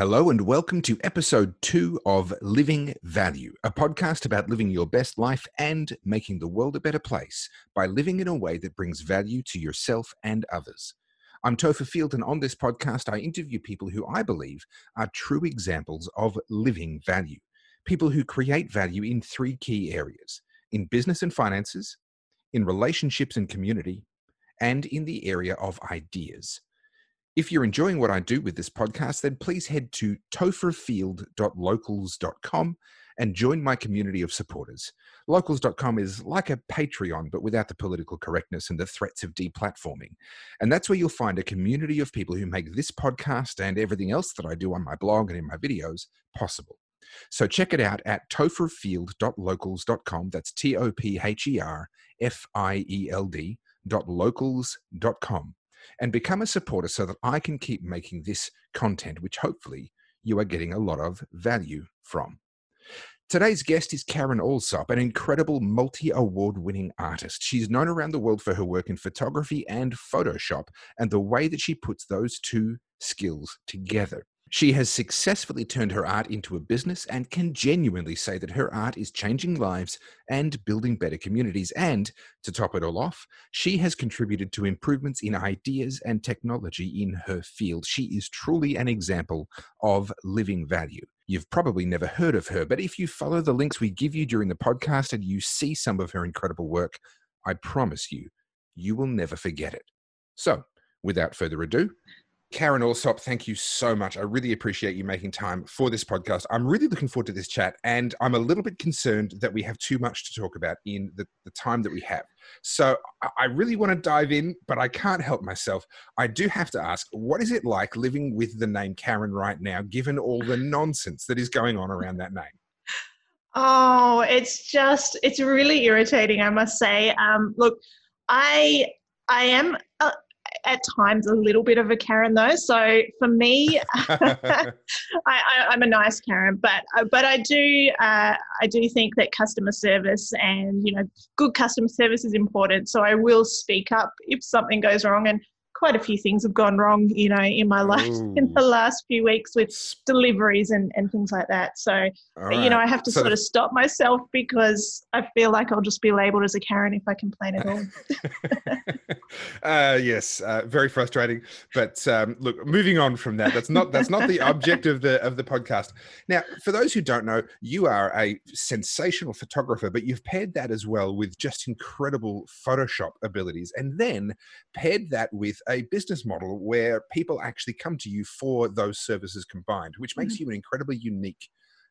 Hello, and welcome to episode two of Living Value, a podcast about living your best life and making the world a better place by living in a way that brings value to yourself and others. I'm Topher Field, and on this podcast, I interview people who I believe are true examples of living value. People who create value in three key areas in business and finances, in relationships and community, and in the area of ideas. If you're enjoying what I do with this podcast, then please head to topherfield.locals.com and join my community of supporters. Locals.com is like a Patreon, but without the political correctness and the threats of deplatforming. And that's where you'll find a community of people who make this podcast and everything else that I do on my blog and in my videos possible. So check it out at topherfield.locals.com. That's T O P H E R F I E L D dot and become a supporter so that I can keep making this content, which hopefully you are getting a lot of value from. Today's guest is Karen Alsop, an incredible multi award winning artist. She's known around the world for her work in photography and Photoshop and the way that she puts those two skills together. She has successfully turned her art into a business and can genuinely say that her art is changing lives and building better communities. And to top it all off, she has contributed to improvements in ideas and technology in her field. She is truly an example of living value. You've probably never heard of her, but if you follow the links we give you during the podcast and you see some of her incredible work, I promise you, you will never forget it. So, without further ado, Karen Alsop, thank you so much. I really appreciate you making time for this podcast. I'm really looking forward to this chat, and I'm a little bit concerned that we have too much to talk about in the, the time that we have. So I really want to dive in, but I can't help myself. I do have to ask, what is it like living with the name Karen right now, given all the nonsense that is going on around that name? Oh, it's just, it's really irritating, I must say. Um, look, I I am at times a little bit of a Karen though. So for me, I, am a nice Karen, but uh, but I do uh, I do think that customer service and you know good customer service is important. So I will speak up if something goes wrong, and quite a few things have gone wrong, you know, in my life Ooh. in the last few weeks with deliveries and, and things like that. So, you know, I have to so sort of stop myself because I feel like I'll just be labeled as a Karen if I complain at all. uh, yes, uh, very frustrating. But um, look, moving on from that, that's not that's not the object of the of the podcast. Now, for those who don't know, you are a sensational photographer, but you've paired that as well with just incredible Photoshop abilities, and then paired that with a business model where people actually come to you for those services combined, which makes mm-hmm. you an incredibly unique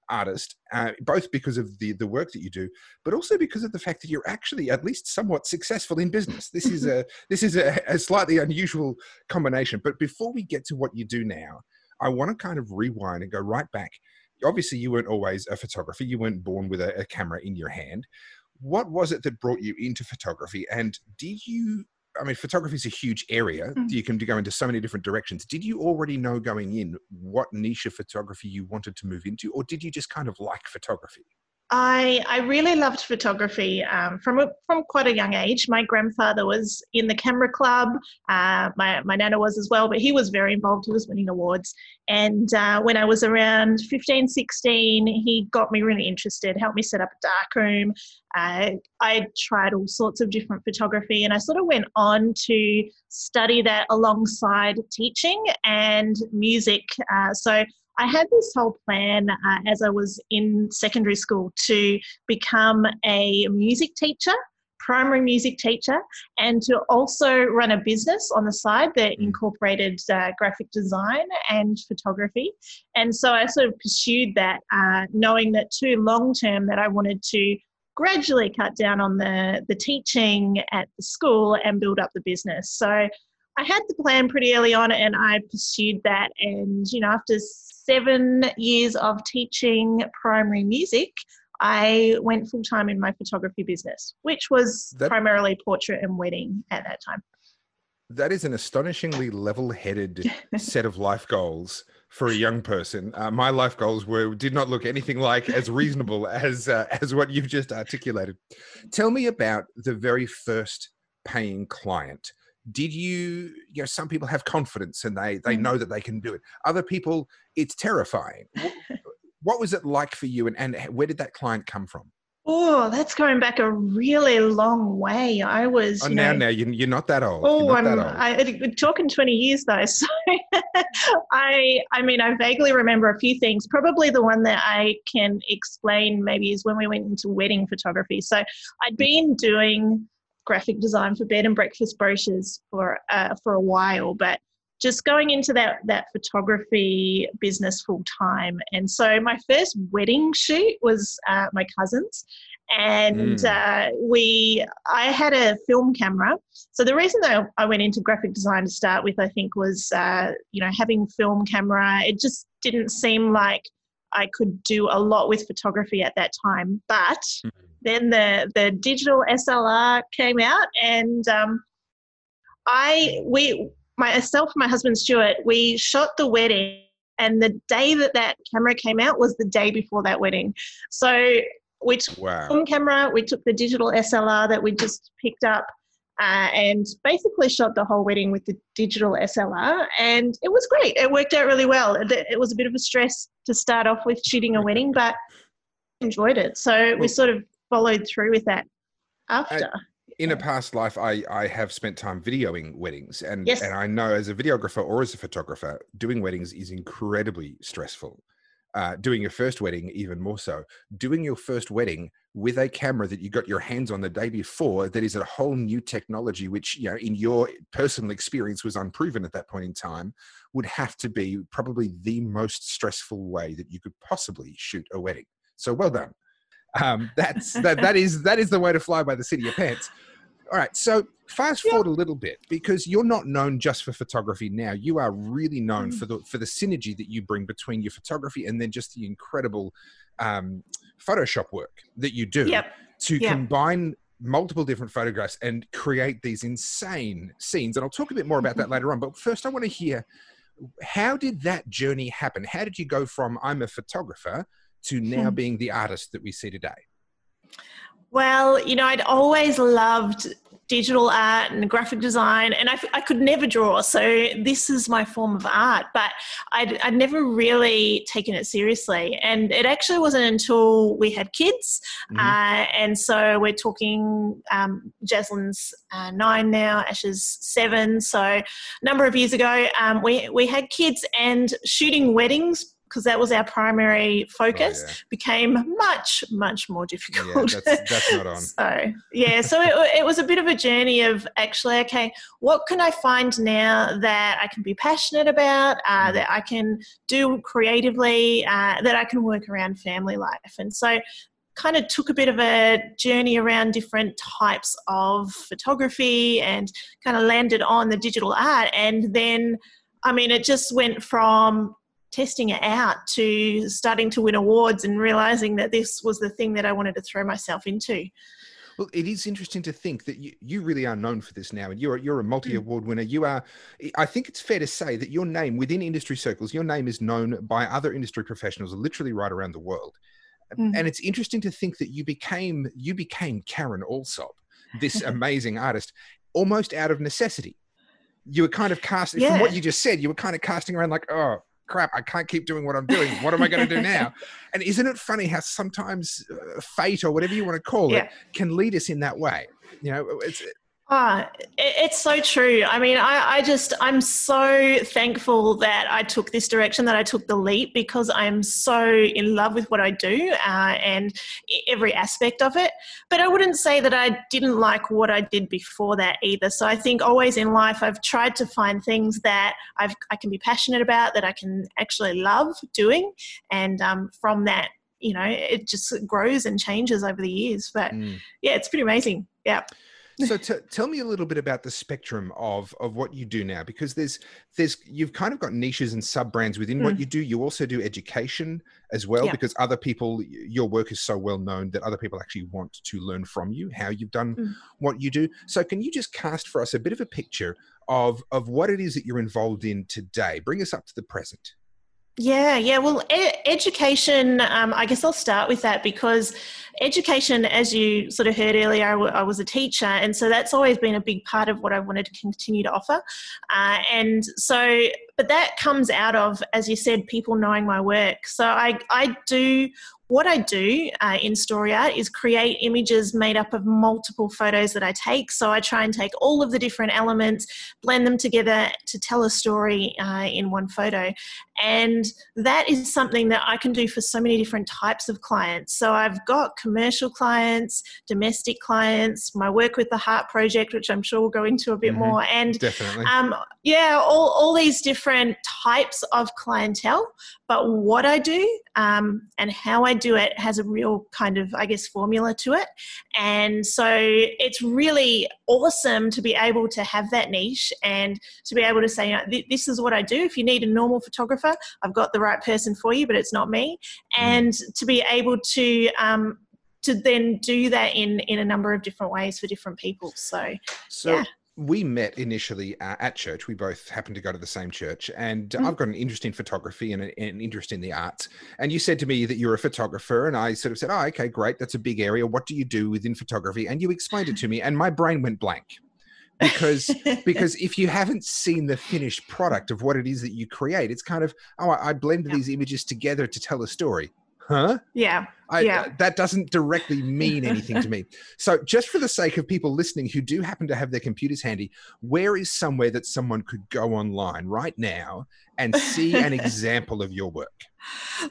artist, uh, both because of the the work that you do, but also because of the fact that you're actually at least somewhat successful in business. This is a this is a, a slightly unusual combination. But before we get to what you do now, I want to kind of rewind and go right back. Obviously, you weren't always a photographer. You weren't born with a, a camera in your hand. What was it that brought you into photography? And did you I mean, photography is a huge area. Mm. You can go into so many different directions. Did you already know going in what niche of photography you wanted to move into, or did you just kind of like photography? I, I really loved photography um, from a, from quite a young age. My grandfather was in the camera club. Uh, my my nana was as well, but he was very involved. He was winning awards. And uh, when I was around 15, 16, he got me really interested. Helped me set up a darkroom. Uh, I tried all sorts of different photography, and I sort of went on to study that alongside teaching and music. Uh, so I had this whole plan uh, as I was in secondary school to become a music teacher, primary music teacher, and to also run a business on the side that mm. incorporated uh, graphic design and photography. And so I sort of pursued that, uh, knowing that too long term that I wanted to gradually cut down on the, the teaching at the school and build up the business. So I had the plan pretty early on and I pursued that. And, you know, after seven years of teaching primary music, I went full time in my photography business, which was that, primarily portrait and wedding at that time. That is an astonishingly level headed set of life goals for a young person. Uh, my life goals were did not look anything like as reasonable as uh, as what you've just articulated. Tell me about the very first paying client did you you know some people have confidence and they they Mm. know that they can do it other people it's terrifying what, what was it like for you and, and where did that client come from Oh, that's going back a really long way. I was, oh you now know, now you, you're not that old Oh, I'm old. I, talking 20 years though. So I I mean I vaguely remember a few things. Probably the one that I can explain maybe is when we went into wedding photography. So I'd been doing graphic design for bed and breakfast brochures for uh, for a while, but just going into that that photography business full time. And so my first wedding shoot was uh, my cousin's, and Mm. uh, we I had a film camera. So the reason that I went into graphic design to start with, I think, was uh, you know having film camera. It just didn't seem like I could do a lot with photography at that time. But Mhm. then the the digital SLR came out, and um, I we myself and my husband Stuart we shot the wedding. And the day that that camera came out was the day before that wedding. So we took wow film camera. We took the digital SLR that we just picked up uh, and basically shot the whole wedding with the digital SLR. And it was great. It worked out really well. It, was a bit of a stress to start off with shooting a wedding, but enjoyed it. So we sort of followed through with that after. in a past life i i have spent time videoing weddings and Yes. and i know as a videographer or as a photographer doing weddings is incredibly stressful uh, doing your first wedding even more so doing your first wedding with a camera that you got your hands on the day before that is a whole new technology which you know in your personal experience was unproven at that point in time would have to be probably the most stressful way that you could possibly shoot a wedding. So well done. Um, that's that that is that is the way to fly by the seat of your pants all right so fast Yeah. forward a little bit because you're not known just for photography now you are really known Mm. for the for the synergy that you bring between your photography and then just the incredible um, photoshop work that you do Yep. to combine multiple different photographs and create these insane scenes and i'll talk a bit more about that later on but first i want to hear how did that journey happen how did you go from i'm a photographer to now Hmm. being the artist that we see today Well, you know, I'd always loved digital art and graphic design, and I, f- I could never draw. So this is my form of art, but I'd, I'd never really taken it seriously. And it actually wasn't until we had kids. Mhm. Uh, and so we're talking, um, Jasline's uh, nine now, Ash's seven. So a number of years ago, um, we, we had kids and shooting weddings. Because that was our primary focus, Oh, became much, much more difficult. that's- that's not on. so yeah, so it, it was a bit of a journey of actually, okay, what can I find now that I can be passionate about, uh, Mm. that I can do creatively, uh, that I can work around family life, and so kind of took a bit of a journey around different types of photography and kind of landed on the digital art and then i mean it just went from testing it out to starting to win awards and realizing that this was the thing that I wanted to throw myself into. Well, it is interesting to think that you, you really are known for this now, and you're you're a Hmm. multi award winner. You are, I think it's fair to say that your name within industry circles, your name is known by other industry professionals literally right around the world. Mhm. And it's interesting to think that you became you became Karen Alsop, this amazing artist, almost out of necessity. You were kind of casting from what you just said. You were kind of casting around like, oh crap, I can't keep doing what I'm doing. What am I going to do now? And isn't it funny how sometimes uh, fate or whatever you want to call it can lead us in that way? You know, it's Ah, it- it's so true. I mean, I, I just, I'm so thankful that I took this direction, that I took the leap because I'm so in love with what I do uh, and every aspect of it. But I wouldn't say that I didn't like what I did before that either. So I think always in life, I've tried to find things that I've, I can be passionate about, that I can actually love doing. And um, from that, you know, it just grows and changes over the years. But Mm. yeah, it's pretty amazing. Yeah. So t- tell me a little bit about the spectrum of of what you do now because there's there's you've kind of got niches and sub brands within what Mm. you do you also do education as well Yeah. because other people your work is so well known that other people actually want to learn from you how you've done Mm. what you do so can you just cast for us a bit of a picture of of what it is that you're involved in today bring us up to the present Yeah, yeah. Well, e- education, um, I guess I'll start with that because education, as you sort of heard earlier, I, w- I was a teacher. And so that's always been a big part of what I wanted to continue to offer. Uh, and so, but that comes out of, as you said, people knowing my work. So I, I do what I do uh, in Story Art is create images made up of multiple photos that I take. So I try and take all of the different elements, blend them together to tell a story uh, in one photo. And that is something that I can do for so many different types of clients. So I've got commercial clients, domestic clients, my work with the Heart Project, which I'm sure we'll go into a bit mm-hmm. more. And definitely. Um, yeah, all, all these different types of clientele. But what I do um, and how I do it has a real kind of, I guess, formula to it. And so it's really awesome to be able to have that niche and to be able to say, you know, this is what I do. If you need a normal photographer, I've got the right person for you, but it's not me. Mm. And to be able to, um, to then do that in in a number of different ways for different people so, so yeah we met initially uh, at church. We both happened to go to the same church, and mm. I've got an interest in photography and an interest in the arts. And you said to me that you're a photographer, and I sort of said, "Oh, okay, great. That's a big area. What do you do within photography?" And you explained it to me, and my brain went blank because because if you haven't seen the finished product of what it is that you create, it's kind of, "Oh, I, I blend yeah. these images together to tell a story." Huh? Yeah. I, yeah. Uh, that doesn't directly mean anything to me. So, just for the sake of people listening who do happen to have their computers handy, where is somewhere that someone could go online right now and see an example of your work?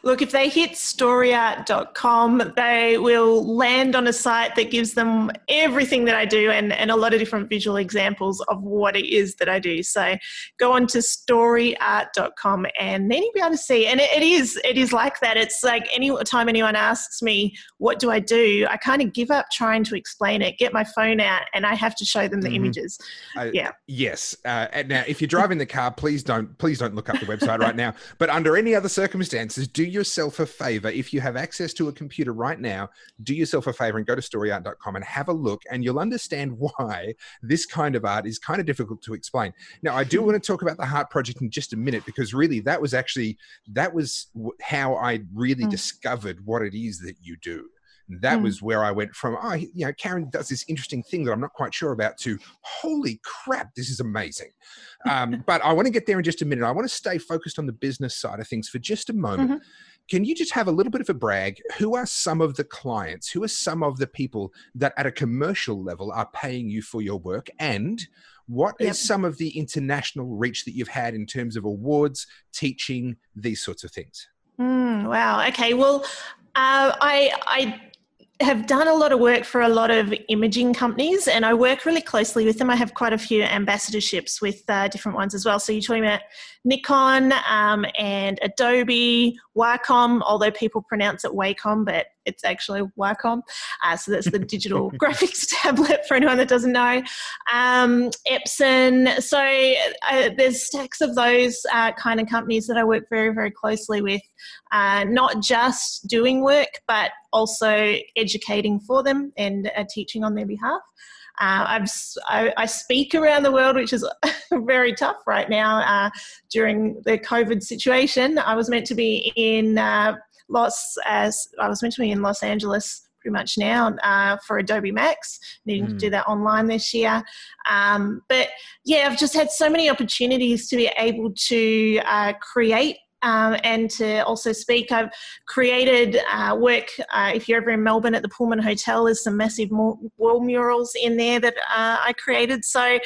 Look, if they hit storyart.com, they will land on a site that gives them everything that I do and, and a lot of different visual examples of what it is that I do. So go on to storyart.com and then you'll be able to see. And it, it is, it is like that. It's like any time anyone asks me, what do I do? I kind of give up trying to explain it, get my phone out, and I have to show them the mm-hmm. images. Uh, yeah. Yes. Uh, now, if you're driving the car, please don't, please don't look up the website right now. But under any other circumstances, do yourself a favor. If you have access to a computer right now, do yourself a favor and go to storyart.com and have a look, and you'll understand why this kind of art is kind of difficult to explain. Now, I do want to talk about the Heart Project in just a minute because really that was actually that was how I really mm. discovered what it is that you do that mm. was where I went from, oh, you know, Karen does this interesting thing that I'm not quite sure about to, holy crap, this is amazing. Um, but I want to get there in just a minute. I want to stay focused on the business side of things for just a moment. Mm-hmm. Can you just have a little bit of a brag? Who are some of the clients? Who are some of the people that at a commercial level are paying you for your work? And what yep. is some of the international reach that you've had in terms of awards, teaching, these sorts of things? Mm, wow. Okay. Well, uh, I, I have done a lot of work for a lot of imaging companies and I work really closely with them. I have quite a few ambassadorships with uh, different ones as well. So you're talking about Nikon um, and Adobe, Wacom, although people pronounce it Wacom, but it's actually Wacom. Uh, so that's the digital graphics tablet for anyone that doesn't know. Um, Epson. So uh, there's stacks of those uh, kind of companies that I work very, very closely with, uh, not just doing work, but also educating for them and uh, teaching on their behalf. Uh, I, I, speak around the world, which is very tough right now uh, during the COVID situation. I was meant to be in uh, Los, as I was meant to be in Los Angeles pretty much now uh, for Adobe Max, needing mm. to do hmm. that online this year. Um, but yeah, I've just had so many opportunities to be able to uh, create um, and to also speak. I've created uh, work. Uh, if you're ever in Melbourne at the Pullman Hotel, there's some massive wall murals in there that uh, I created. So,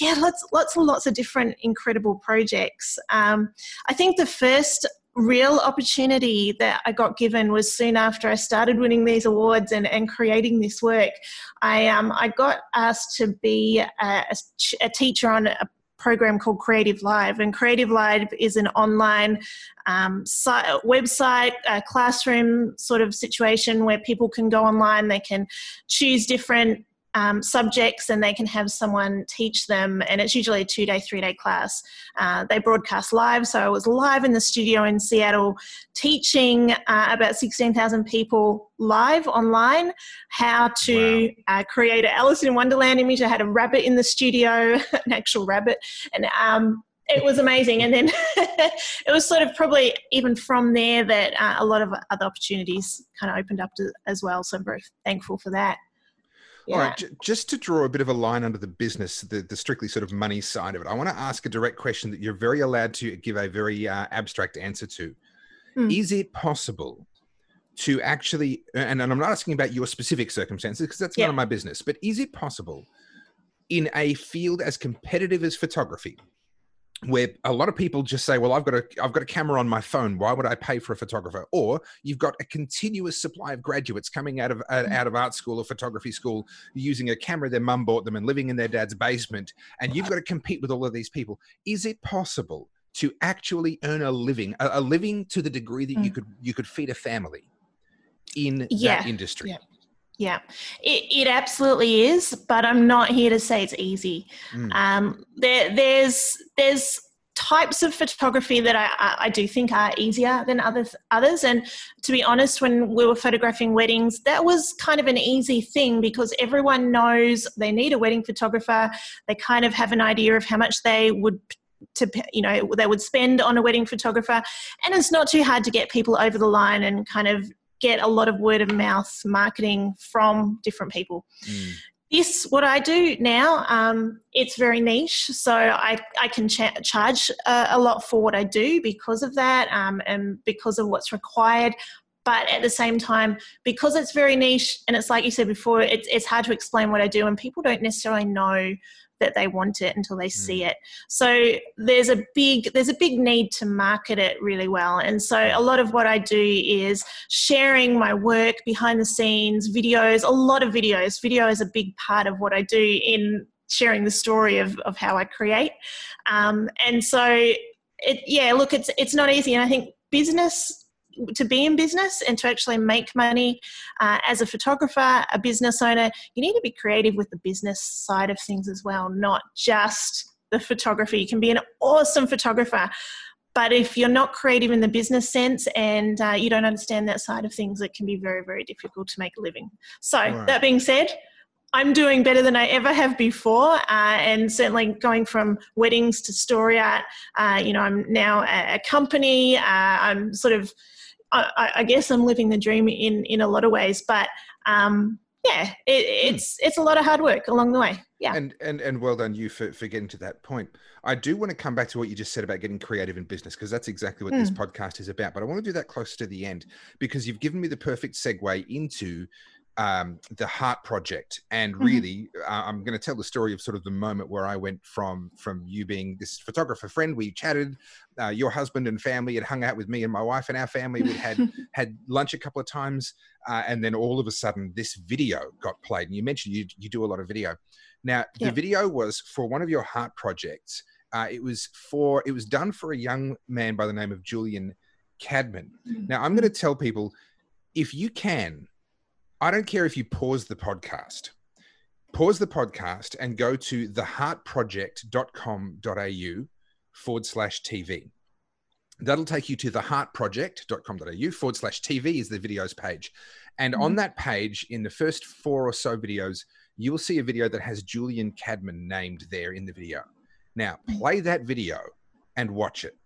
yeah, lots, lots and lots of different incredible projects. Um, I think the first real opportunity that I got given was soon after I started winning these awards and, and creating this work. I um, I got asked to be a, a, a teacher on a program called Creative Live, and Creative Live is an online um, site, website, classroom sort of situation where people can go online, they can choose different um, subjects and they can have someone teach them and it's usually a two day three day class uh, they broadcast live so i was live in the studio in seattle teaching uh, about 16000 people live online how to wow. uh, create an alice in wonderland image i had a rabbit in the studio an actual rabbit and um, it was amazing. And then it was sort of probably even from there that uh, a lot of other opportunities kind of opened up to, as well. So I'm very thankful for that. Yeah. All right, j- just to draw a bit of a line under the business, the, the strictly sort of money side of it, I want to ask a direct question that you're very allowed to give a very uh, abstract answer to. Mm. Is it possible to actually, and, and, I'm not asking about your specific circumstances because that's none of my business, but is it possible in a field as competitive as photography where a lot of people just say well i've got a i've got a camera on my phone why would i pay for a photographer or you've got a continuous supply of graduates coming out of mm. out of art school or photography school using a camera their mum bought them and living in their dad's basement and you've got to compete with all of these people is it possible to actually earn a living a, a living to the degree that mm. you could you could feed a family in yeah. that industry yeah. Yeah, it, it absolutely is, but I'm not here to say it's easy. Mm. Um, there, there's there's types of photography that I, I do think are easier than others others and to be honest when we were photographing weddings that was kind of an easy thing because everyone knows they need a wedding photographer they kind of have an idea of how much they would to you know they would spend on a wedding photographer and it's not too hard to get people over the line and kind of get a lot of word of mouth marketing from different people. Mm. This, what I do now, um, it's very niche. So I, I can cha- charge a, a, lot for what I do because of that um, and because of what's required. But at the same time, because it's very niche and it's like you said before, it's, it's hard to explain what I do and people don't necessarily know that they want it until they see mm. it. So there's a big there's a big need to market it really well. And so a lot of what I do is sharing my work behind the scenes, videos, a lot of videos. Video is a big part of what I do in sharing the story of, of how I create. Um, and so it yeah, look it's it's not easy. And I think business to be in business and to actually make money uh, as a photographer, a business owner, you need to be creative with the business side of things as well, not just the photography. You can be an awesome photographer, but if you're not creative in the business sense and uh, you don't understand that side of things, it can be very, very difficult to make a living. So, right. that being said, I'm doing better than I ever have before, uh, and certainly going from weddings to story art. Uh, you know, I'm now a, a company. Uh, I'm sort of I, I, guess I'm living the dream in in a lot of ways, but um, yeah, it, hmm. it's it's a lot of hard work along the way. Yeah, and and and well done you for for getting to that point. I do want to come back to what you just said about getting creative in business because that's exactly what mm. this hmm. podcast is about. But I want to do that close to the end because you've given me the perfect segue into um, the Heart Project, and mm-hmm. really, mm-hmm. uh, I'm going to tell the story of sort of the moment where I went from from you being this photographer friend. We chatted. Uh, your husband and family had hung out with me and my wife and our family. We had had lunch a couple of times, uh, and then all of a sudden, this video got played. And you mentioned you you do a lot of video. Now, yeah. the video was for one of your Heart projects. Uh, it was for it was done for a young man by the name of Julian Cadman. Mm-hmm. Now, I'm going to tell people if you can I don't care if you pause the podcast. Pause the podcast and go to theheartproject.com.au forward slash TV. That'll take you to theheartproject.com.au forward slash TV is the videos page. And mm-hmm. on that page, in the first four or so videos, you will see a video that has Julian Cadman named there in the video. Now, play that video and watch it.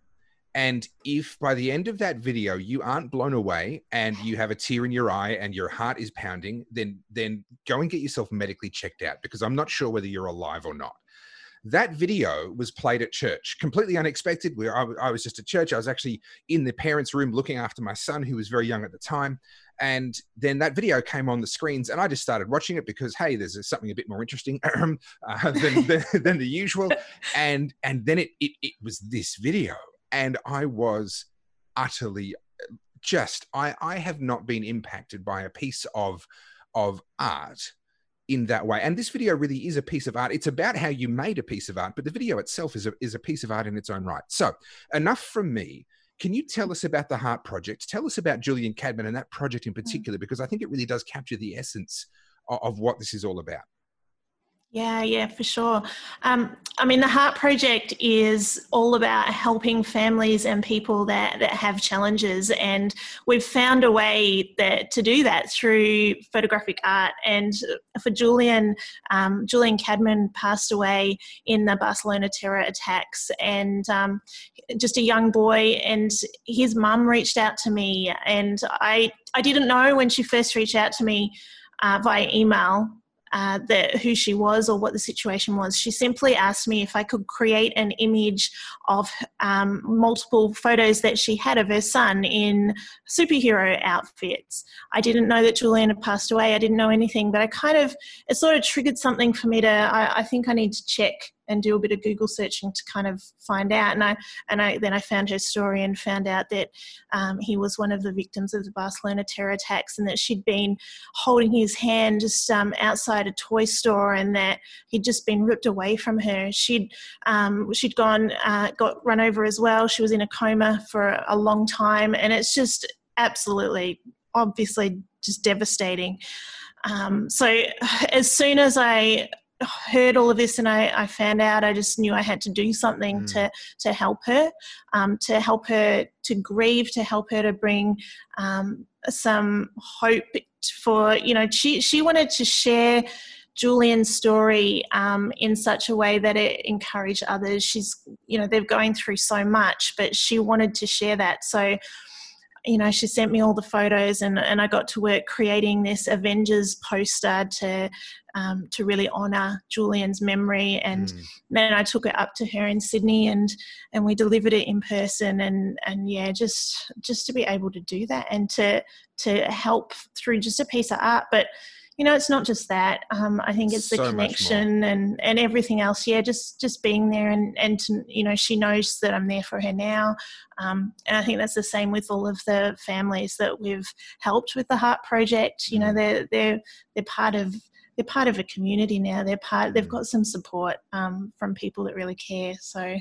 And if by the end of that video you aren't blown away and you have a tear in your eye and your heart is pounding, then then go and get yourself medically checked out because I'm not sure whether you're alive or not. That video was played at church, completely unexpected. Where I, I was just at church. I was actually in the parents' room looking after my son, who was very young at the time. And then that video came on the screens, and I just started watching it because hey, there's something a bit more interesting uh, than, than, than the usual. And and then it, it it was this video and I was utterly just I I have not been impacted by a piece of of art in that way. And this video really is a piece of art. It's about how you made a piece of art, but the video itself is a, is a piece of art in its own right. So, enough from me. Can you tell us about the Heart Project? Tell us about Julian Cadman and that project in mm. particular, because I think it really does capture the essence of, of what this is all about. Yeah, yeah, for sure. Um, I mean, the Heart Project is all about helping families and people that, that have challenges, and we've found a way that to do that through photographic art. And for Julian, um, Julian Cadman passed away in the Barcelona terror attacks, and um, just a young boy. And his mum reached out to me, and I I didn't know when she first reached out to me uh, via email uh, who she was or what the situation was. She simply asked me if I could create an image of um, multiple photos that she had of her son in superhero outfits. I didn't know that Julian had passed away. I didn't know anything, but I kind of, it sort of triggered something for me to, I, I think I need to check and do a bit of Google searching to kind of find out. And I and I then I found her story and found out that um, he was one of the victims of the Barcelona terror attacks, and that she'd been holding his hand just um, outside a toy store, and that he'd just been ripped away from her. She'd um, she'd gone uh, got run over as well. She was in a coma for a long time, and it's just absolutely obviously just devastating. Um, so as soon as I heard all of this and I, I, found out I just knew I had to do something mm. to to help her, um, to help her to grieve, to help her to bring um, some hope for you know she she wanted to share Julian's story um, in such a way that it encouraged others. She's you know they're going through so much, but she wanted to share that so you know, she sent me all the photos, and, and I got to work creating this Avengers poster to um, to really honour Julian's memory. And mm. then I took it up to her in Sydney, and and we delivered it in person. And and yeah, just just to be able to do that and to to help through just a piece of art, but you know, it's not just that. Um, I think it's the so connection and, and everything else. Yeah, just just being there and and to, you know, she knows that I'm there for her now. Um, and I think that's the same with all of the families that we've helped with the Heart Project. You know, mm. they're they're they're part of they're part of a community now. They're part. They've mm. got some support um, from people that really care. So,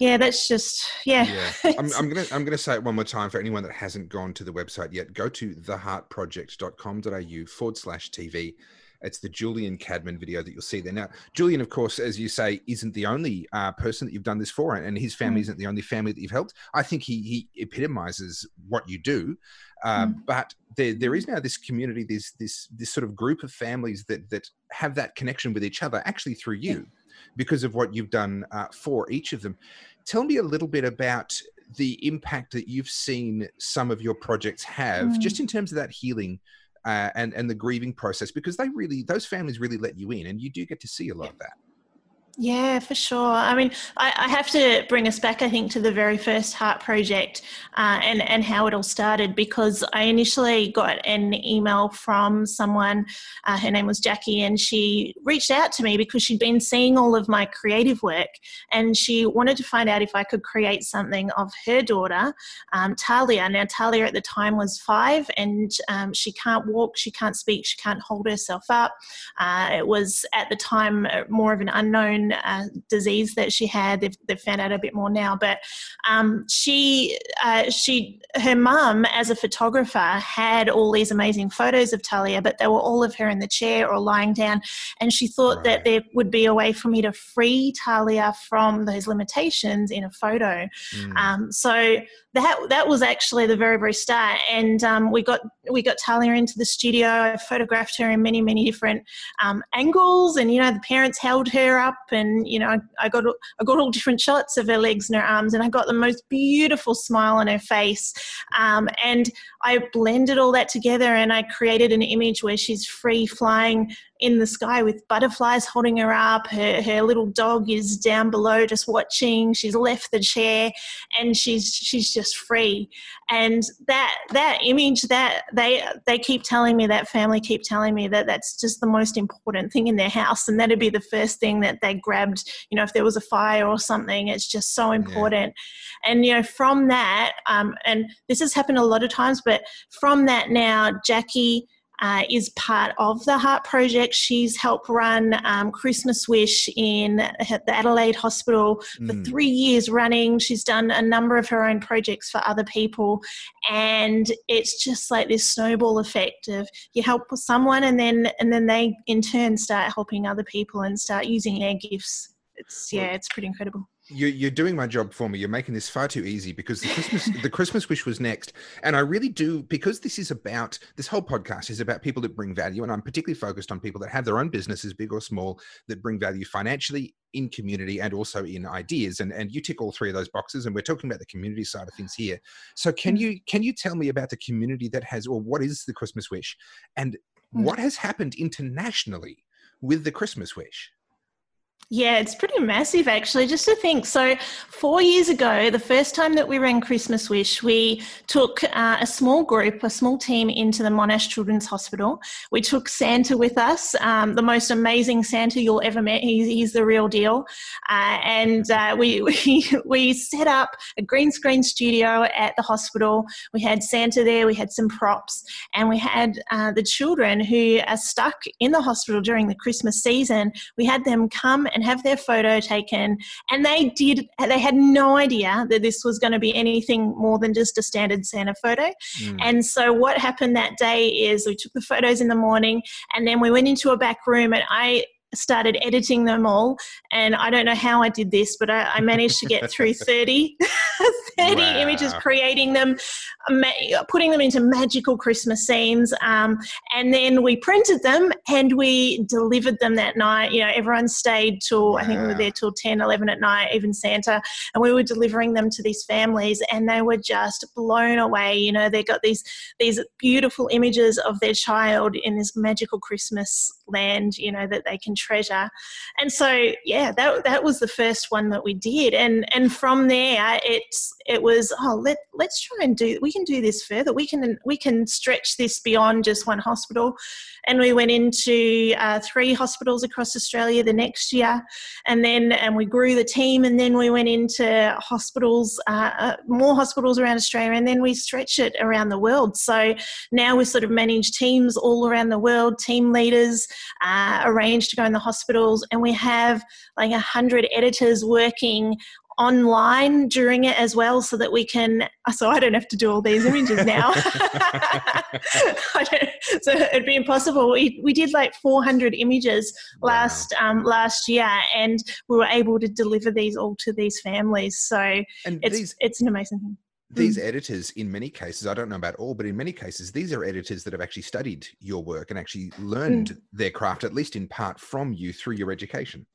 yeah, that's just yeah. Yeah, I'm, I'm, gonna I'm gonna say it one more time for anyone that hasn't gone to the website yet. Go to theheartproject.com.au forward slash TV. It's the Julian Cadman video that you'll see there. Now, Julian, of course, as you say, isn't the only uh, person that you've done this for, and his family mm. isn't the only family that you've helped. I think he he epitomizes what you do. Uh, mm. But there, there is now this community, this this this sort of group of families that that have that connection with each other, actually through you, yeah. because of what you've done uh, for each of them. Tell me a little bit about the impact that you've seen some of your projects have, mm. just in terms of that healing uh, and and the grieving process, because they really those families really let you in, and you do get to see a lot of that. Yeah, for sure. I mean, I, I, have to bring us back, I think, to the very first Heart Project uh, and, and how it all started because I initially got an email from someone, uh, her name was Jackie, and she reached out to me because she'd been seeing all of my creative work and she wanted to find out if I could create something of her daughter, um, Talia. Now, Talia at the time was five and um, she can't walk, she can't speak, she can't hold herself up. Uh, it was at the time uh, more of an unknown uh, disease that she had. They've, they've, found out a bit more now, but um, she uh, she her mum as a photographer had all these amazing photos of Talia, but they were all of her in the chair or lying down, and she thought right. that there would be a way for me to free Talia from those limitations in a photo. Mm. Um, so that that was actually the very very start. And um, we got we got Talia into the studio. I photographed her in many many different um, angles and you know the parents held her up and you know I, got I got all different shots of her legs and her arms and I got the most beautiful smile on her face. Um, and I blended all that together and I created an image where she's free flying in the sky with butterflies holding her up. Her, her little dog is down below just watching. She's left the chair and she's she's just free. And that that image that they they keep telling me that family keep telling me that that's just the most important thing in their house and that'd be the first thing that they grabbed, you know, if there was a fire or something. It's just so important. Yeah. And you know, from that, um, and this has happened a lot of times, but from that now, Jackie uh, is part of the Heart Project. She's helped run um, Christmas Wish in the Adelaide Hospital for mm. three years running. She's done a number of her own projects for other people, and it's just like this snowball effect of you help someone, and then and then they in turn start helping other people and start using their gifts. It's yeah, it's pretty incredible you're, you're doing my job for me. You're making this far too easy because the Christmas the Christmas wish was next, and I really do because this is about this whole podcast is about people that bring value, and I'm particularly focused on people that have their own businesses, big or small, that bring value financially, in community, and also in ideas. And and you tick all three of those boxes, and we're talking about the community side of things here. So can mm. you can you tell me about the community that has, or what is the Christmas wish, and mm. what has happened internationally with the Christmas wish? Yeah, it's pretty massive actually, just to think. So, four years ago, the first time that we ran Christmas Wish, we took uh, a small group, a small team into the Monash Children's Hospital. We took Santa with us, um, the most amazing Santa you'll ever met. He's, he's the real deal. Uh, and uh, we, we, we set up a green screen studio at the hospital. We had Santa there, we had some props, and we had uh, the children who are stuck in the hospital during the Christmas season. We had them come and have their photo taken. And they did, they had no idea that this was going to be anything more than just a standard Santa photo. Mm. And so what happened that day is we took the photos in the morning and then we went into a back room and I started editing them all. And I don't know how I did this, but I, I managed to get through 30, 30 wow. images, creating them, putting them into magical Christmas scenes. Um, and then we printed them and we delivered them that night. You know, everyone stayed till, wow. I think we were there till 10, 11 at night, even Santa. And we were delivering them to these families and they were just blown away. You know, they got these, these beautiful images of their child in this magical Christmas land, you know, that they can treasure. And so, yeah, that that was the first one that we did. And and from there, it's it was oh let let's try and do we can do this further. We can we can stretch this beyond just one hospital. And we went into uh, three hospitals across Australia the next year, and then and we grew the team, and then we went into hospitals, uh, uh, more hospitals around Australia, and then we stretched it around the world. So now we sort of manage teams all around the world, team leaders uh, arranged to go in the hospitals, and we have like a hundred editors working online during it as well so that we can so i don't have to do all these images now. So it'd be impossible. We, we did like 400 images last wow. um, last year and we were able to deliver these all to these families. So and it's these, it's an amazing thing these mm. editors in many cases i don't know about all but in many cases these are editors that have actually studied your work and actually learned mm. their craft at least in part from you through your education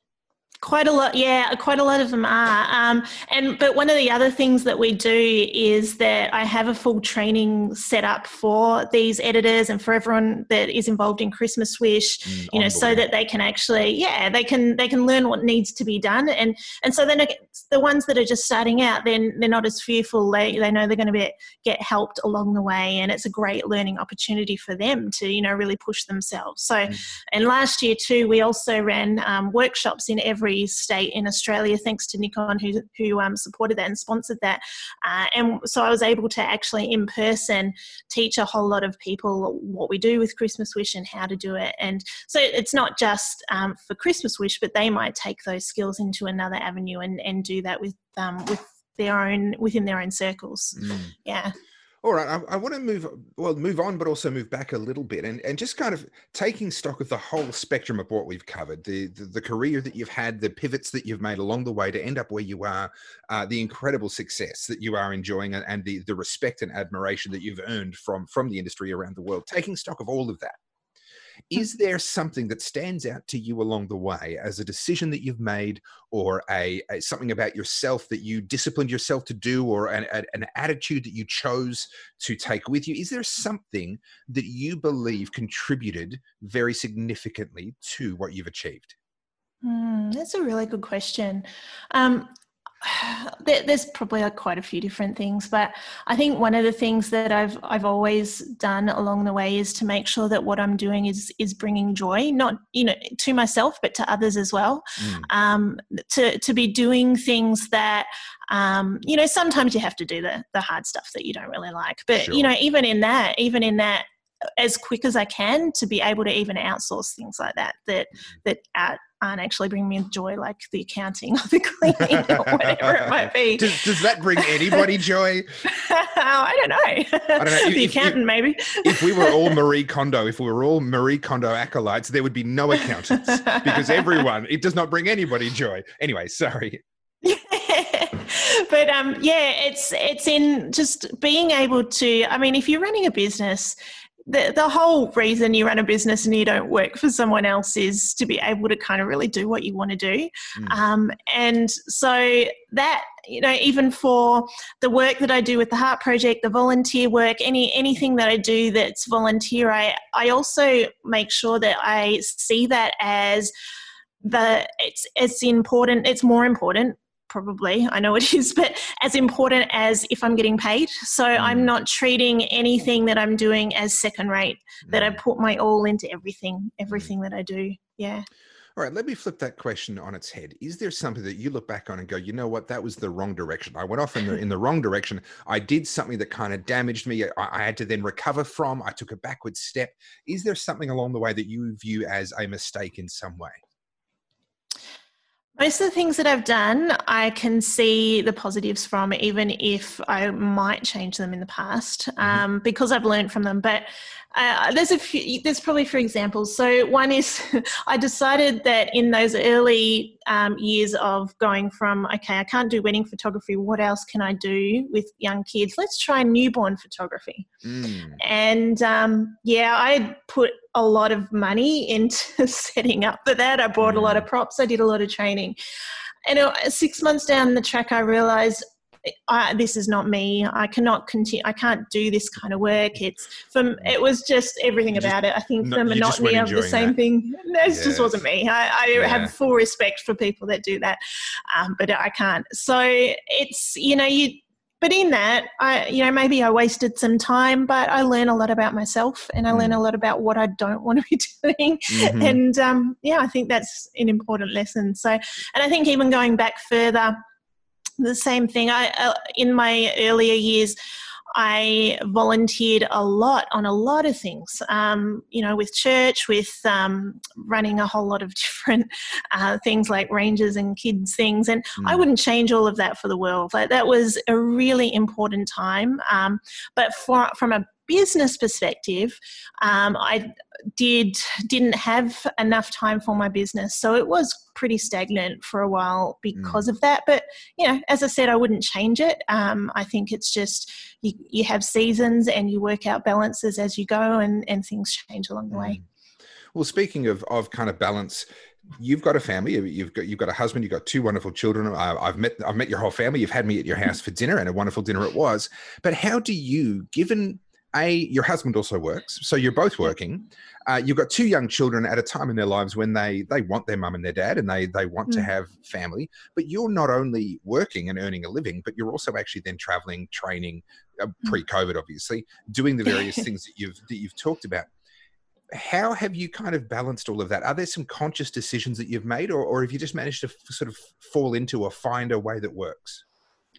Quite a lot, yeah. Quite a lot of them are. Um, and but one of the other things that we do is that I have a full training set up for these editors and for everyone that is involved in Christmas Wish. Mm, you know, so that they can actually, yeah, they can they can learn what needs to be done. And and so then the ones that are just starting out, then they're not as fearful. They they know they're going to be get helped along the way, and it's a great learning opportunity for them to you know really push themselves. So, mm. and last year too, we also ran um, workshops in every every state in Australia, thanks to Nikon who, who um, supported that and sponsored that. Uh, and so I was able to actually in person teach a whole lot of people what we do with Christmas Wish and how to do it. And so it's not just um, for Christmas Wish, but they might take those skills into another avenue and, and do that with um, with their own within their own circles. Mm. Yeah. All right, I, I, want to move well, move on, but also move back a little bit, and and just kind of taking stock of the whole spectrum of what we've covered, the the, the career that you've had, the pivots that you've made along the way to end up where you are, uh, the incredible success that you are enjoying, and, and the the respect and admiration that you've earned from from the industry around the world. Taking stock of all of that, is there something that stands out to you along the way as a decision that you've made, or a, a something about yourself that you disciplined yourself to do, or an, a, an attitude that you chose to take with you? Is there something that you believe contributed very significantly to what you've achieved? Mm, that's a really good question. Um, there's probably quite a few different things, but I think one of the things that I've I've always done along the way is to make sure that what I'm doing is is bringing joy, not you know to myself, but to others as well. Mm. Um, to to be doing things that um, you know sometimes you have to do the the hard stuff that you don't really like, but sure. you know even in that, even in that as quick as I can to be able to even outsource things like that that mm-hmm. that uh, aren't actually bringing me joy, like the accounting or the cleaning or whatever it might be. Does, does that bring anybody joy? I don't know. I don't know. the if, accountant, if, maybe. if we were all Marie Kondo, if we were all Marie Kondo acolytes, there would be no accountants because everyone, it does not bring anybody joy. Anyway, sorry. but um, yeah, it's it's in just being able to. I mean, if you're running a business, the, the whole reason you run a business and you don't work for someone else is to be able to kind of really do what you want to do. Mm. Um, and so that, you know, even for the work that I do with the Heart Project, the volunteer work, any anything that I do that's volunteer, I, I also make sure that I see that as the it's it's important it's more important probably i know it is but as important as if i'm getting paid so mm. i'm not treating anything that i'm doing as second rate mm. that i mm. put my all into everything mm. everything mm. that i do yeah all right, let me flip that question on its head. Is there something that you look back on and go, you know what, that was the wrong direction. I went off in the in the wrong direction. I did something that kind of damaged me. I, I had to then recover from. I took a backward step. Is there something along the way that you view as a mistake in some way? Most of the things that I've done, I can see the positives from, even if I might change them in the past, mm-hmm. um, because I've learned from them. But uh, there's a few, there's probably a few examples. So one is I decided that in those early um, years of going from, okay, I can't do wedding photography. What else can I do with young kids? Let's try newborn photography. Mm. And um, yeah, I put a lot of money into setting up for that. I bought mm. a lot of mm. props. I did a lot of training. And uh, six months down the track, I realized I, this is not me. I cannot continue. I can't do this kind of work. It's from. It was just everything just, about it. I think no, the monotony of the same that. thing. No, it yes. just wasn't me. I, I yeah. have full respect for people that do that, um, but I can't. So it's you know you. But in that, I you know maybe I wasted some time, but I learn a lot about myself, and I mm. learn a lot about what I don't want to be doing. Mm-hmm. And um, yeah, I think that's an important lesson. So, and I think even going back further the same thing. I uh, in my earlier years, I volunteered a lot on a lot of things. Um, you know, with church, with um, running a whole lot of different uh, things like ranges and kids things, and mm. I wouldn't change all of that for the world. Like that was a really important time. Um, but for from a business perspective, um, I did didn't have enough time for my business, so it was pretty stagnant for a while because mm. of that. But you know, as I said, I wouldn't change it. Um, I think it's just you, you have seasons and you work out balances as you go, and and things change along the mm. way. Well, speaking of of kind of balance, you've got a family you've got you've got a husband you've got two wonderful children i've met i've met your whole family you've had me at your house for dinner and a wonderful dinner it was but how do you given a your husband also works so you're both working. Uh, you've got two young children at a time in their lives when they they want their mum and their dad and they they want mm. to have family but you're not only working and earning a living but you're also actually then traveling training uh, mm. pre-covid obviously doing the various things that you've that you've talked about. How have you kind of balanced all of that? Are there some conscious decisions that you've made or, or have you just managed to f- sort of fall into or find a way that works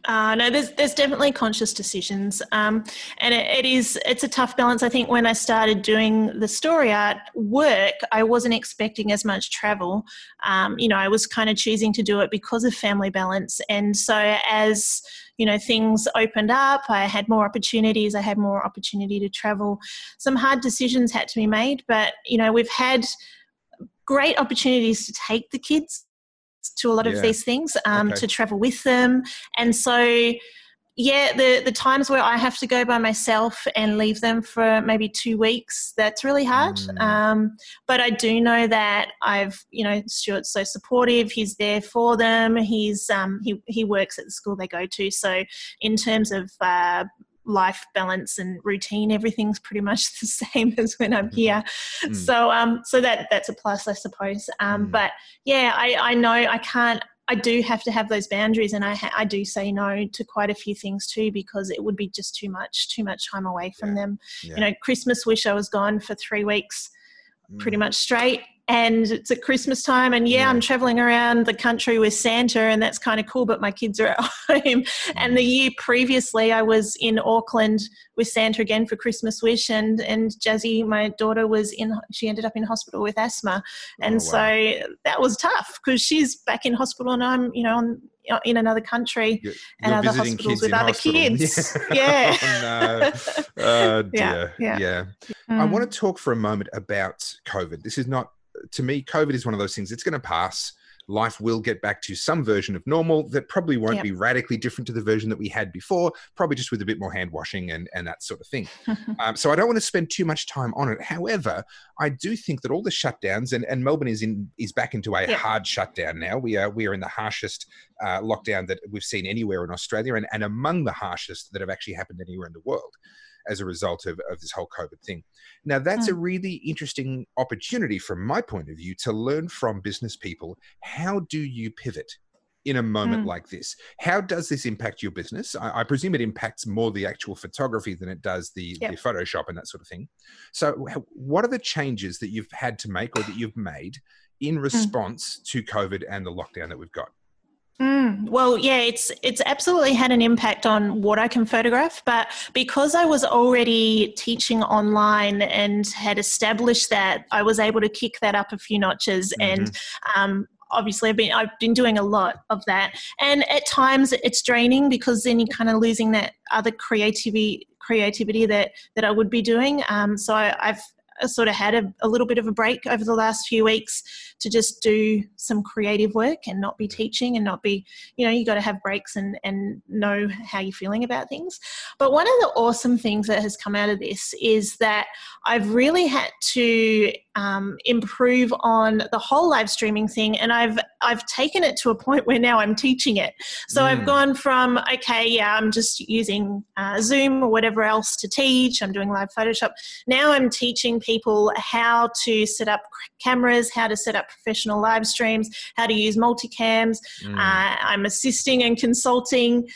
uh, no, there's there's definitely conscious decisions, um, and it, it is it's a tough balance. I think when I started doing the story art work, I wasn't expecting as much travel. Um, you know, I was kind of choosing to do it because of family balance, and so as you know things opened up, I had more opportunities. I had more opportunity to travel. Some hard decisions had to be made, but you know we've had great opportunities to take the kids to a lot of yeah. these things um, okay. to travel with them. And so, yeah, the, the times where I have to go by myself and leave them for maybe two weeks, that's really hard. Mm. Um, but I do know that I've, you know, Stuart's so supportive. He's there for them. He's um, he he works at the school they go to. So in terms of uh, life balance and routine everything's pretty much the same as when i'm here mm. so um so that that's a plus i suppose um mm. but yeah i i know i can't I do have to have those boundaries, and I ha- I do say no to quite a few things too because it would be just too much, too much time away from yeah. them. Yeah. You know, Christmas wish I was gone for three weeks, mm. pretty much straight and it's at Christmas time, and yeah, yeah. I'm traveling around the country with Santa, and that's kind of cool. But my kids are at home. And the mm. year previously, I was in Auckland with Santa again for Christmas wish, and and Jazzy, my daughter, was in. She ended up in hospital with asthma, and oh, wow. so that was tough because she's back in hospital, and I'm you know on in another country you're, and you're other hospitals with other hospital. kids. Yeah. yeah. oh, no. Oh, dear. Yeah. yeah. Mm. I want to talk for a moment about COVID. This is not, to me, COVID is one of those things, it's going to pass life will get back to some version of normal that probably won't yep. be radically different to the version that we had before, probably just with a bit more hand washing and, and that sort of thing. um, so I don't want to spend too much time on it. However, I do think that all the shutdowns and, and Melbourne is in is back into a yep. hard shutdown now. We are we are in the harshest uh, lockdown that we've seen anywhere in Australia and, and among the harshest that have actually happened anywhere in the world as a result of, of this whole COVID thing. Now, that's mm. a really interesting opportunity from my point of view to learn from business people how do you pivot? in a moment mm. like this. How does this impact your business? I, I, presume it impacts more the actual photography than it does the, yep. the Photoshop and that sort of thing. So, what are the changes that you've had to make or that you've made in mm. response mm. to COVID and the lockdown that we've got? Mm, well, yeah, it's it's absolutely had an impact on what I can photograph. But because I was already teaching online and had established that, I was able to kick that up a few notches. Mm-hmm. And um, obviously, I've been I've been doing a lot of that. And at times, it's draining because then you're kind of losing that other creativity creativity that that I would be doing. Um, so I, I've sort of had a, a, little bit of a break over the last few weeks to just do some creative work and not be teaching and not be, you know, you got to have breaks and, and know how you're feeling about things. But one of the awesome things that has come out of this is that I've really had to um, improve on the whole live streaming thing, and I've I've taken it to a point where now I'm teaching it. So mm. I've gone from okay, yeah, I'm just using uh, Zoom or whatever else to teach. I'm doing live Photoshop. Now I'm teaching people how to set up cameras, how to set up professional live streams, how to use multicams. Mm. Uh, I'm assisting and consulting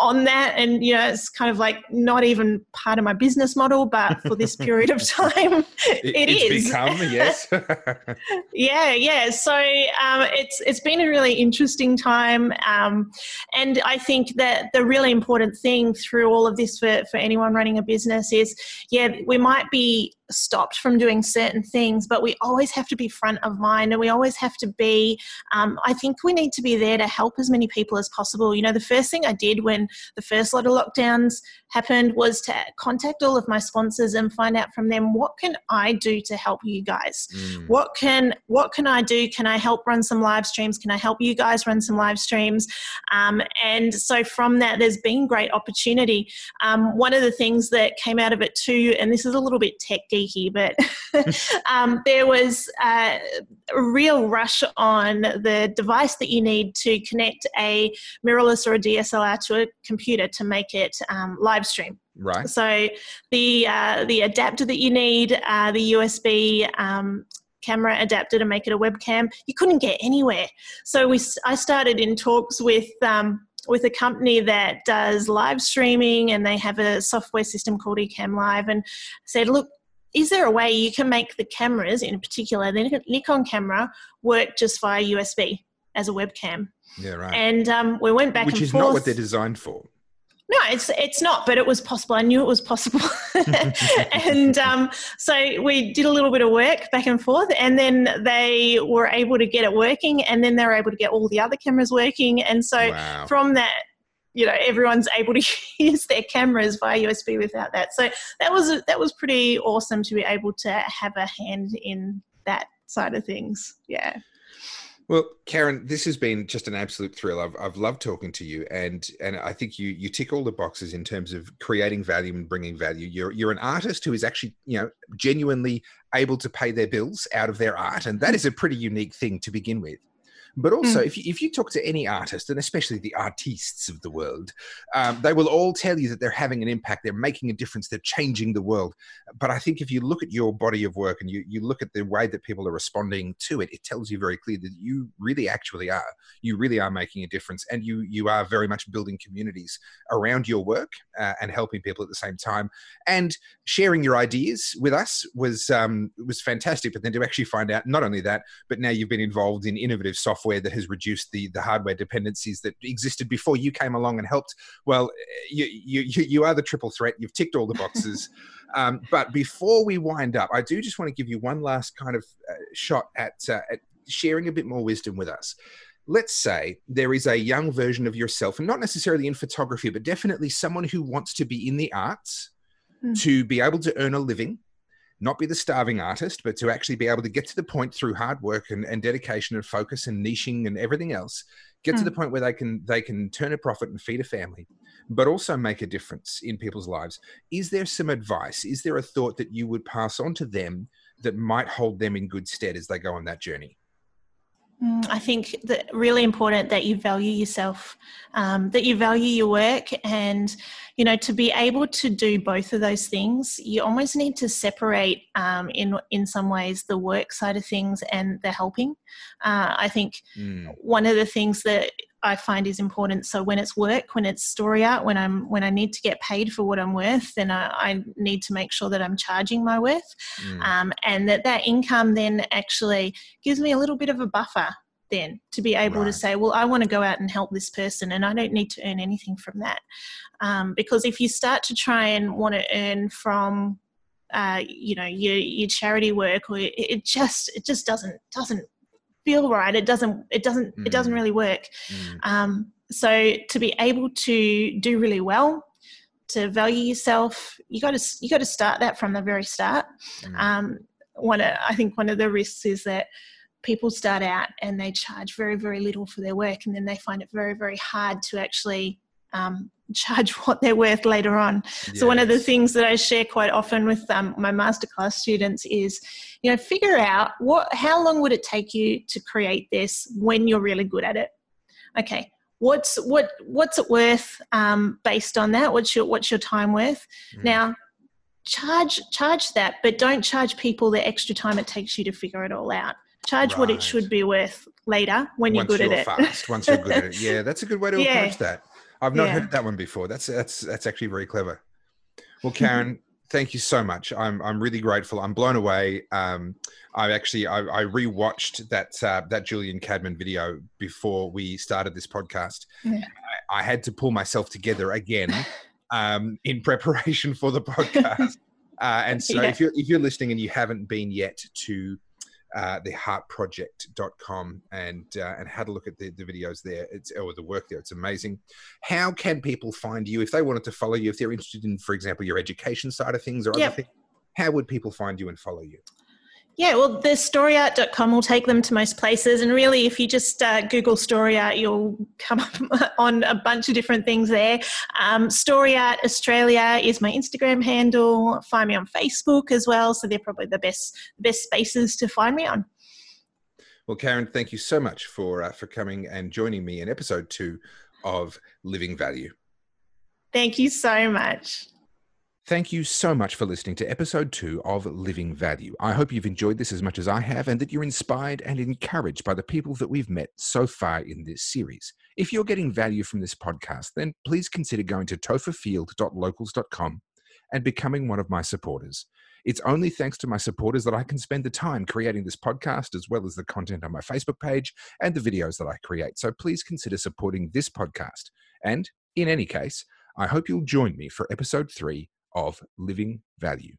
on that and you know it's kind of like not even part of my business model but for this period of time it, it is become yes yeah yeah so um, it's it's been a really interesting time um, and i think that the really important thing through all of this for, for anyone running a business is yeah we might be stopped from doing certain things, but we always have to be front of mind and we always have to be, um, I think we need to be there to help as many people as possible. You know, the first thing I did when the first lot of lockdowns happened was to contact all of my sponsors and find out from them what can I do to help you guys? Mm. What can what can I do? Can I help run some live streams? Can I help you guys run some live streams? Um, and so from that, there's been great opportunity. Um, one of the things that came out of it too, and this is a little bit tech geeky, but um, there was uh, a real rush on the device that you need to connect a mirrorless or a DSLR to a computer to make it um, live stream. Right. So the uh, the adapter that you need, uh, the USB um, camera adapter to make it a webcam, you couldn't get anywhere. So we I started in talks with. Um, with a company that does live streaming and they have a software system called Ecamm Live and said, look, is there a way you can make the cameras, in particular the Nikon camera, work just via USB as a webcam? Yeah, right. And um, we went back and Which is forth. not what they're designed for. No, it's it's not, but it was possible. I knew it was possible, and um, so we did a little bit of work back and forth, and then they were able to get it working, and then they were able to get all the other cameras working, and so wow. from that, you know, everyone's able to use their cameras via USB without that. So that was that was pretty awesome to be able to have a hand in that side of things. Yeah. Well, Karen, this has been just an absolute thrill. I've, I've loved talking to you, and and I think you you tick all the boxes in terms of creating value and bringing value. You're you're an artist who is actually you know genuinely able to pay their bills out of their art, and that is a pretty unique thing to begin with. But also, mm. if, you, if you talk to any artist, and especially the artists of the world, um, they will all tell you that they're having an impact, they're making a difference, they're changing the world. But I think if you look at your body of work and you, you look at the way that people are responding to it, it tells you very clearly that you really actually are. You really are making a difference, and you you are very much building communities around your work uh, and helping people at the same time. And sharing your ideas with us was um, was fantastic. But then to actually find out not only that, but now you've been involved in innovative software that has reduced the the hardware dependencies that existed before you came along and helped. Well, you you you are the triple threat. You've ticked all the boxes. um, but before we wind up, I do just want to give you one last kind of uh, shot at, uh, at sharing a bit more wisdom with us let's say there is a young version of yourself, and not necessarily in photography, but definitely someone who wants to be in the arts, mm. to be able to earn a living, not be the starving artist, but to actually be able to get to the point through hard work and, and dedication and focus and niching and everything else, get mm. to the point where they can they can turn a profit and feed a family, but also make a difference in people's lives. Is there some advice? Is there a thought that you would pass on to them that might hold them in good stead as they go on that journey? I think that really important that you value yourself, um, that you value your work, and you know to be able to do both of those things, you almost need to separate um, in in some ways the work side of things and the helping. Uh, I think mm. one of the things that I find is important. So when it's work, when it's story art, when I'm when I need to get paid for what I'm worth, then I, I need to make sure that I'm charging my worth, mm. um, and that that income then actually gives me a little bit of a buffer then to be able right. to say, well, I want to go out and help this person, and I don't need to earn anything from that, um, because if you start to try and want to earn from uh, you know your your charity work or it just it just doesn't doesn't feel right it doesn't it doesn't mm. it doesn't mm. really work mm. um, so to be able to do really well to value yourself you got to you got to start that from the very start mm. um, one of, i think one of the risks is that people start out and they charge very very little for their work and then they find it very very hard to actually um, charge what they're worth later on. Yes. So one of the things that I share quite often with um, my masterclass students is, you know, figure out what how long would it take you to create this when you're really good at it. Okay, what's what what's it worth um, based on that? What's your what's your time worth? Mm. Now, charge charge that, but don't charge people the extra time it takes you to figure it all out. Charge right. what it should be worth later when once you're good you're at it. Fast, once you're good at it. Yeah, that's a good way to yeah. approach that. I've not yeah. heard that one before. That's that's that's actually very clever. Well, Karen, thank you so much. I'm I'm really grateful. I'm blown away. Um, I actually I, I rewatched that uh, that Julian Cadman video before we started this podcast. Yeah. I, I, had to pull myself together again um, in preparation for the podcast. Uh, and so, yeah. if you're if you're listening and you haven't been yet to uh, theheartproject.com and uh, and had a look at the, the videos there. It's or the work there. It's amazing. How can people find you if they wanted to follow you? If they're interested in for example your education side of things or yep. other things how would people find you and follow you yeah, well, the storyart.com will take them to most places. And really, if you just uh, Google storyart, you'll come up on a bunch of different things there. Um, storyart Australia is my Instagram handle. Find me on Facebook as well. So they're probably the best, best spaces to find me on. Well, Karen, thank you so much for, uh, for coming and joining me in episode two of Living Value. Thank you so much. Thank you so much for listening to episode two of Living Value. I hope you've enjoyed this as much as I have and that you're inspired and encouraged by the people that we've met so far in this series. If you're getting value from this podcast, then please consider going to topherfield.locals.com and becoming one of my supporters. It's only thanks to my supporters that I can spend the time creating this podcast as well as the content on my Facebook page and the videos that I create. So please consider supporting this podcast. And in any case, I hope you'll join me for episode three of living value.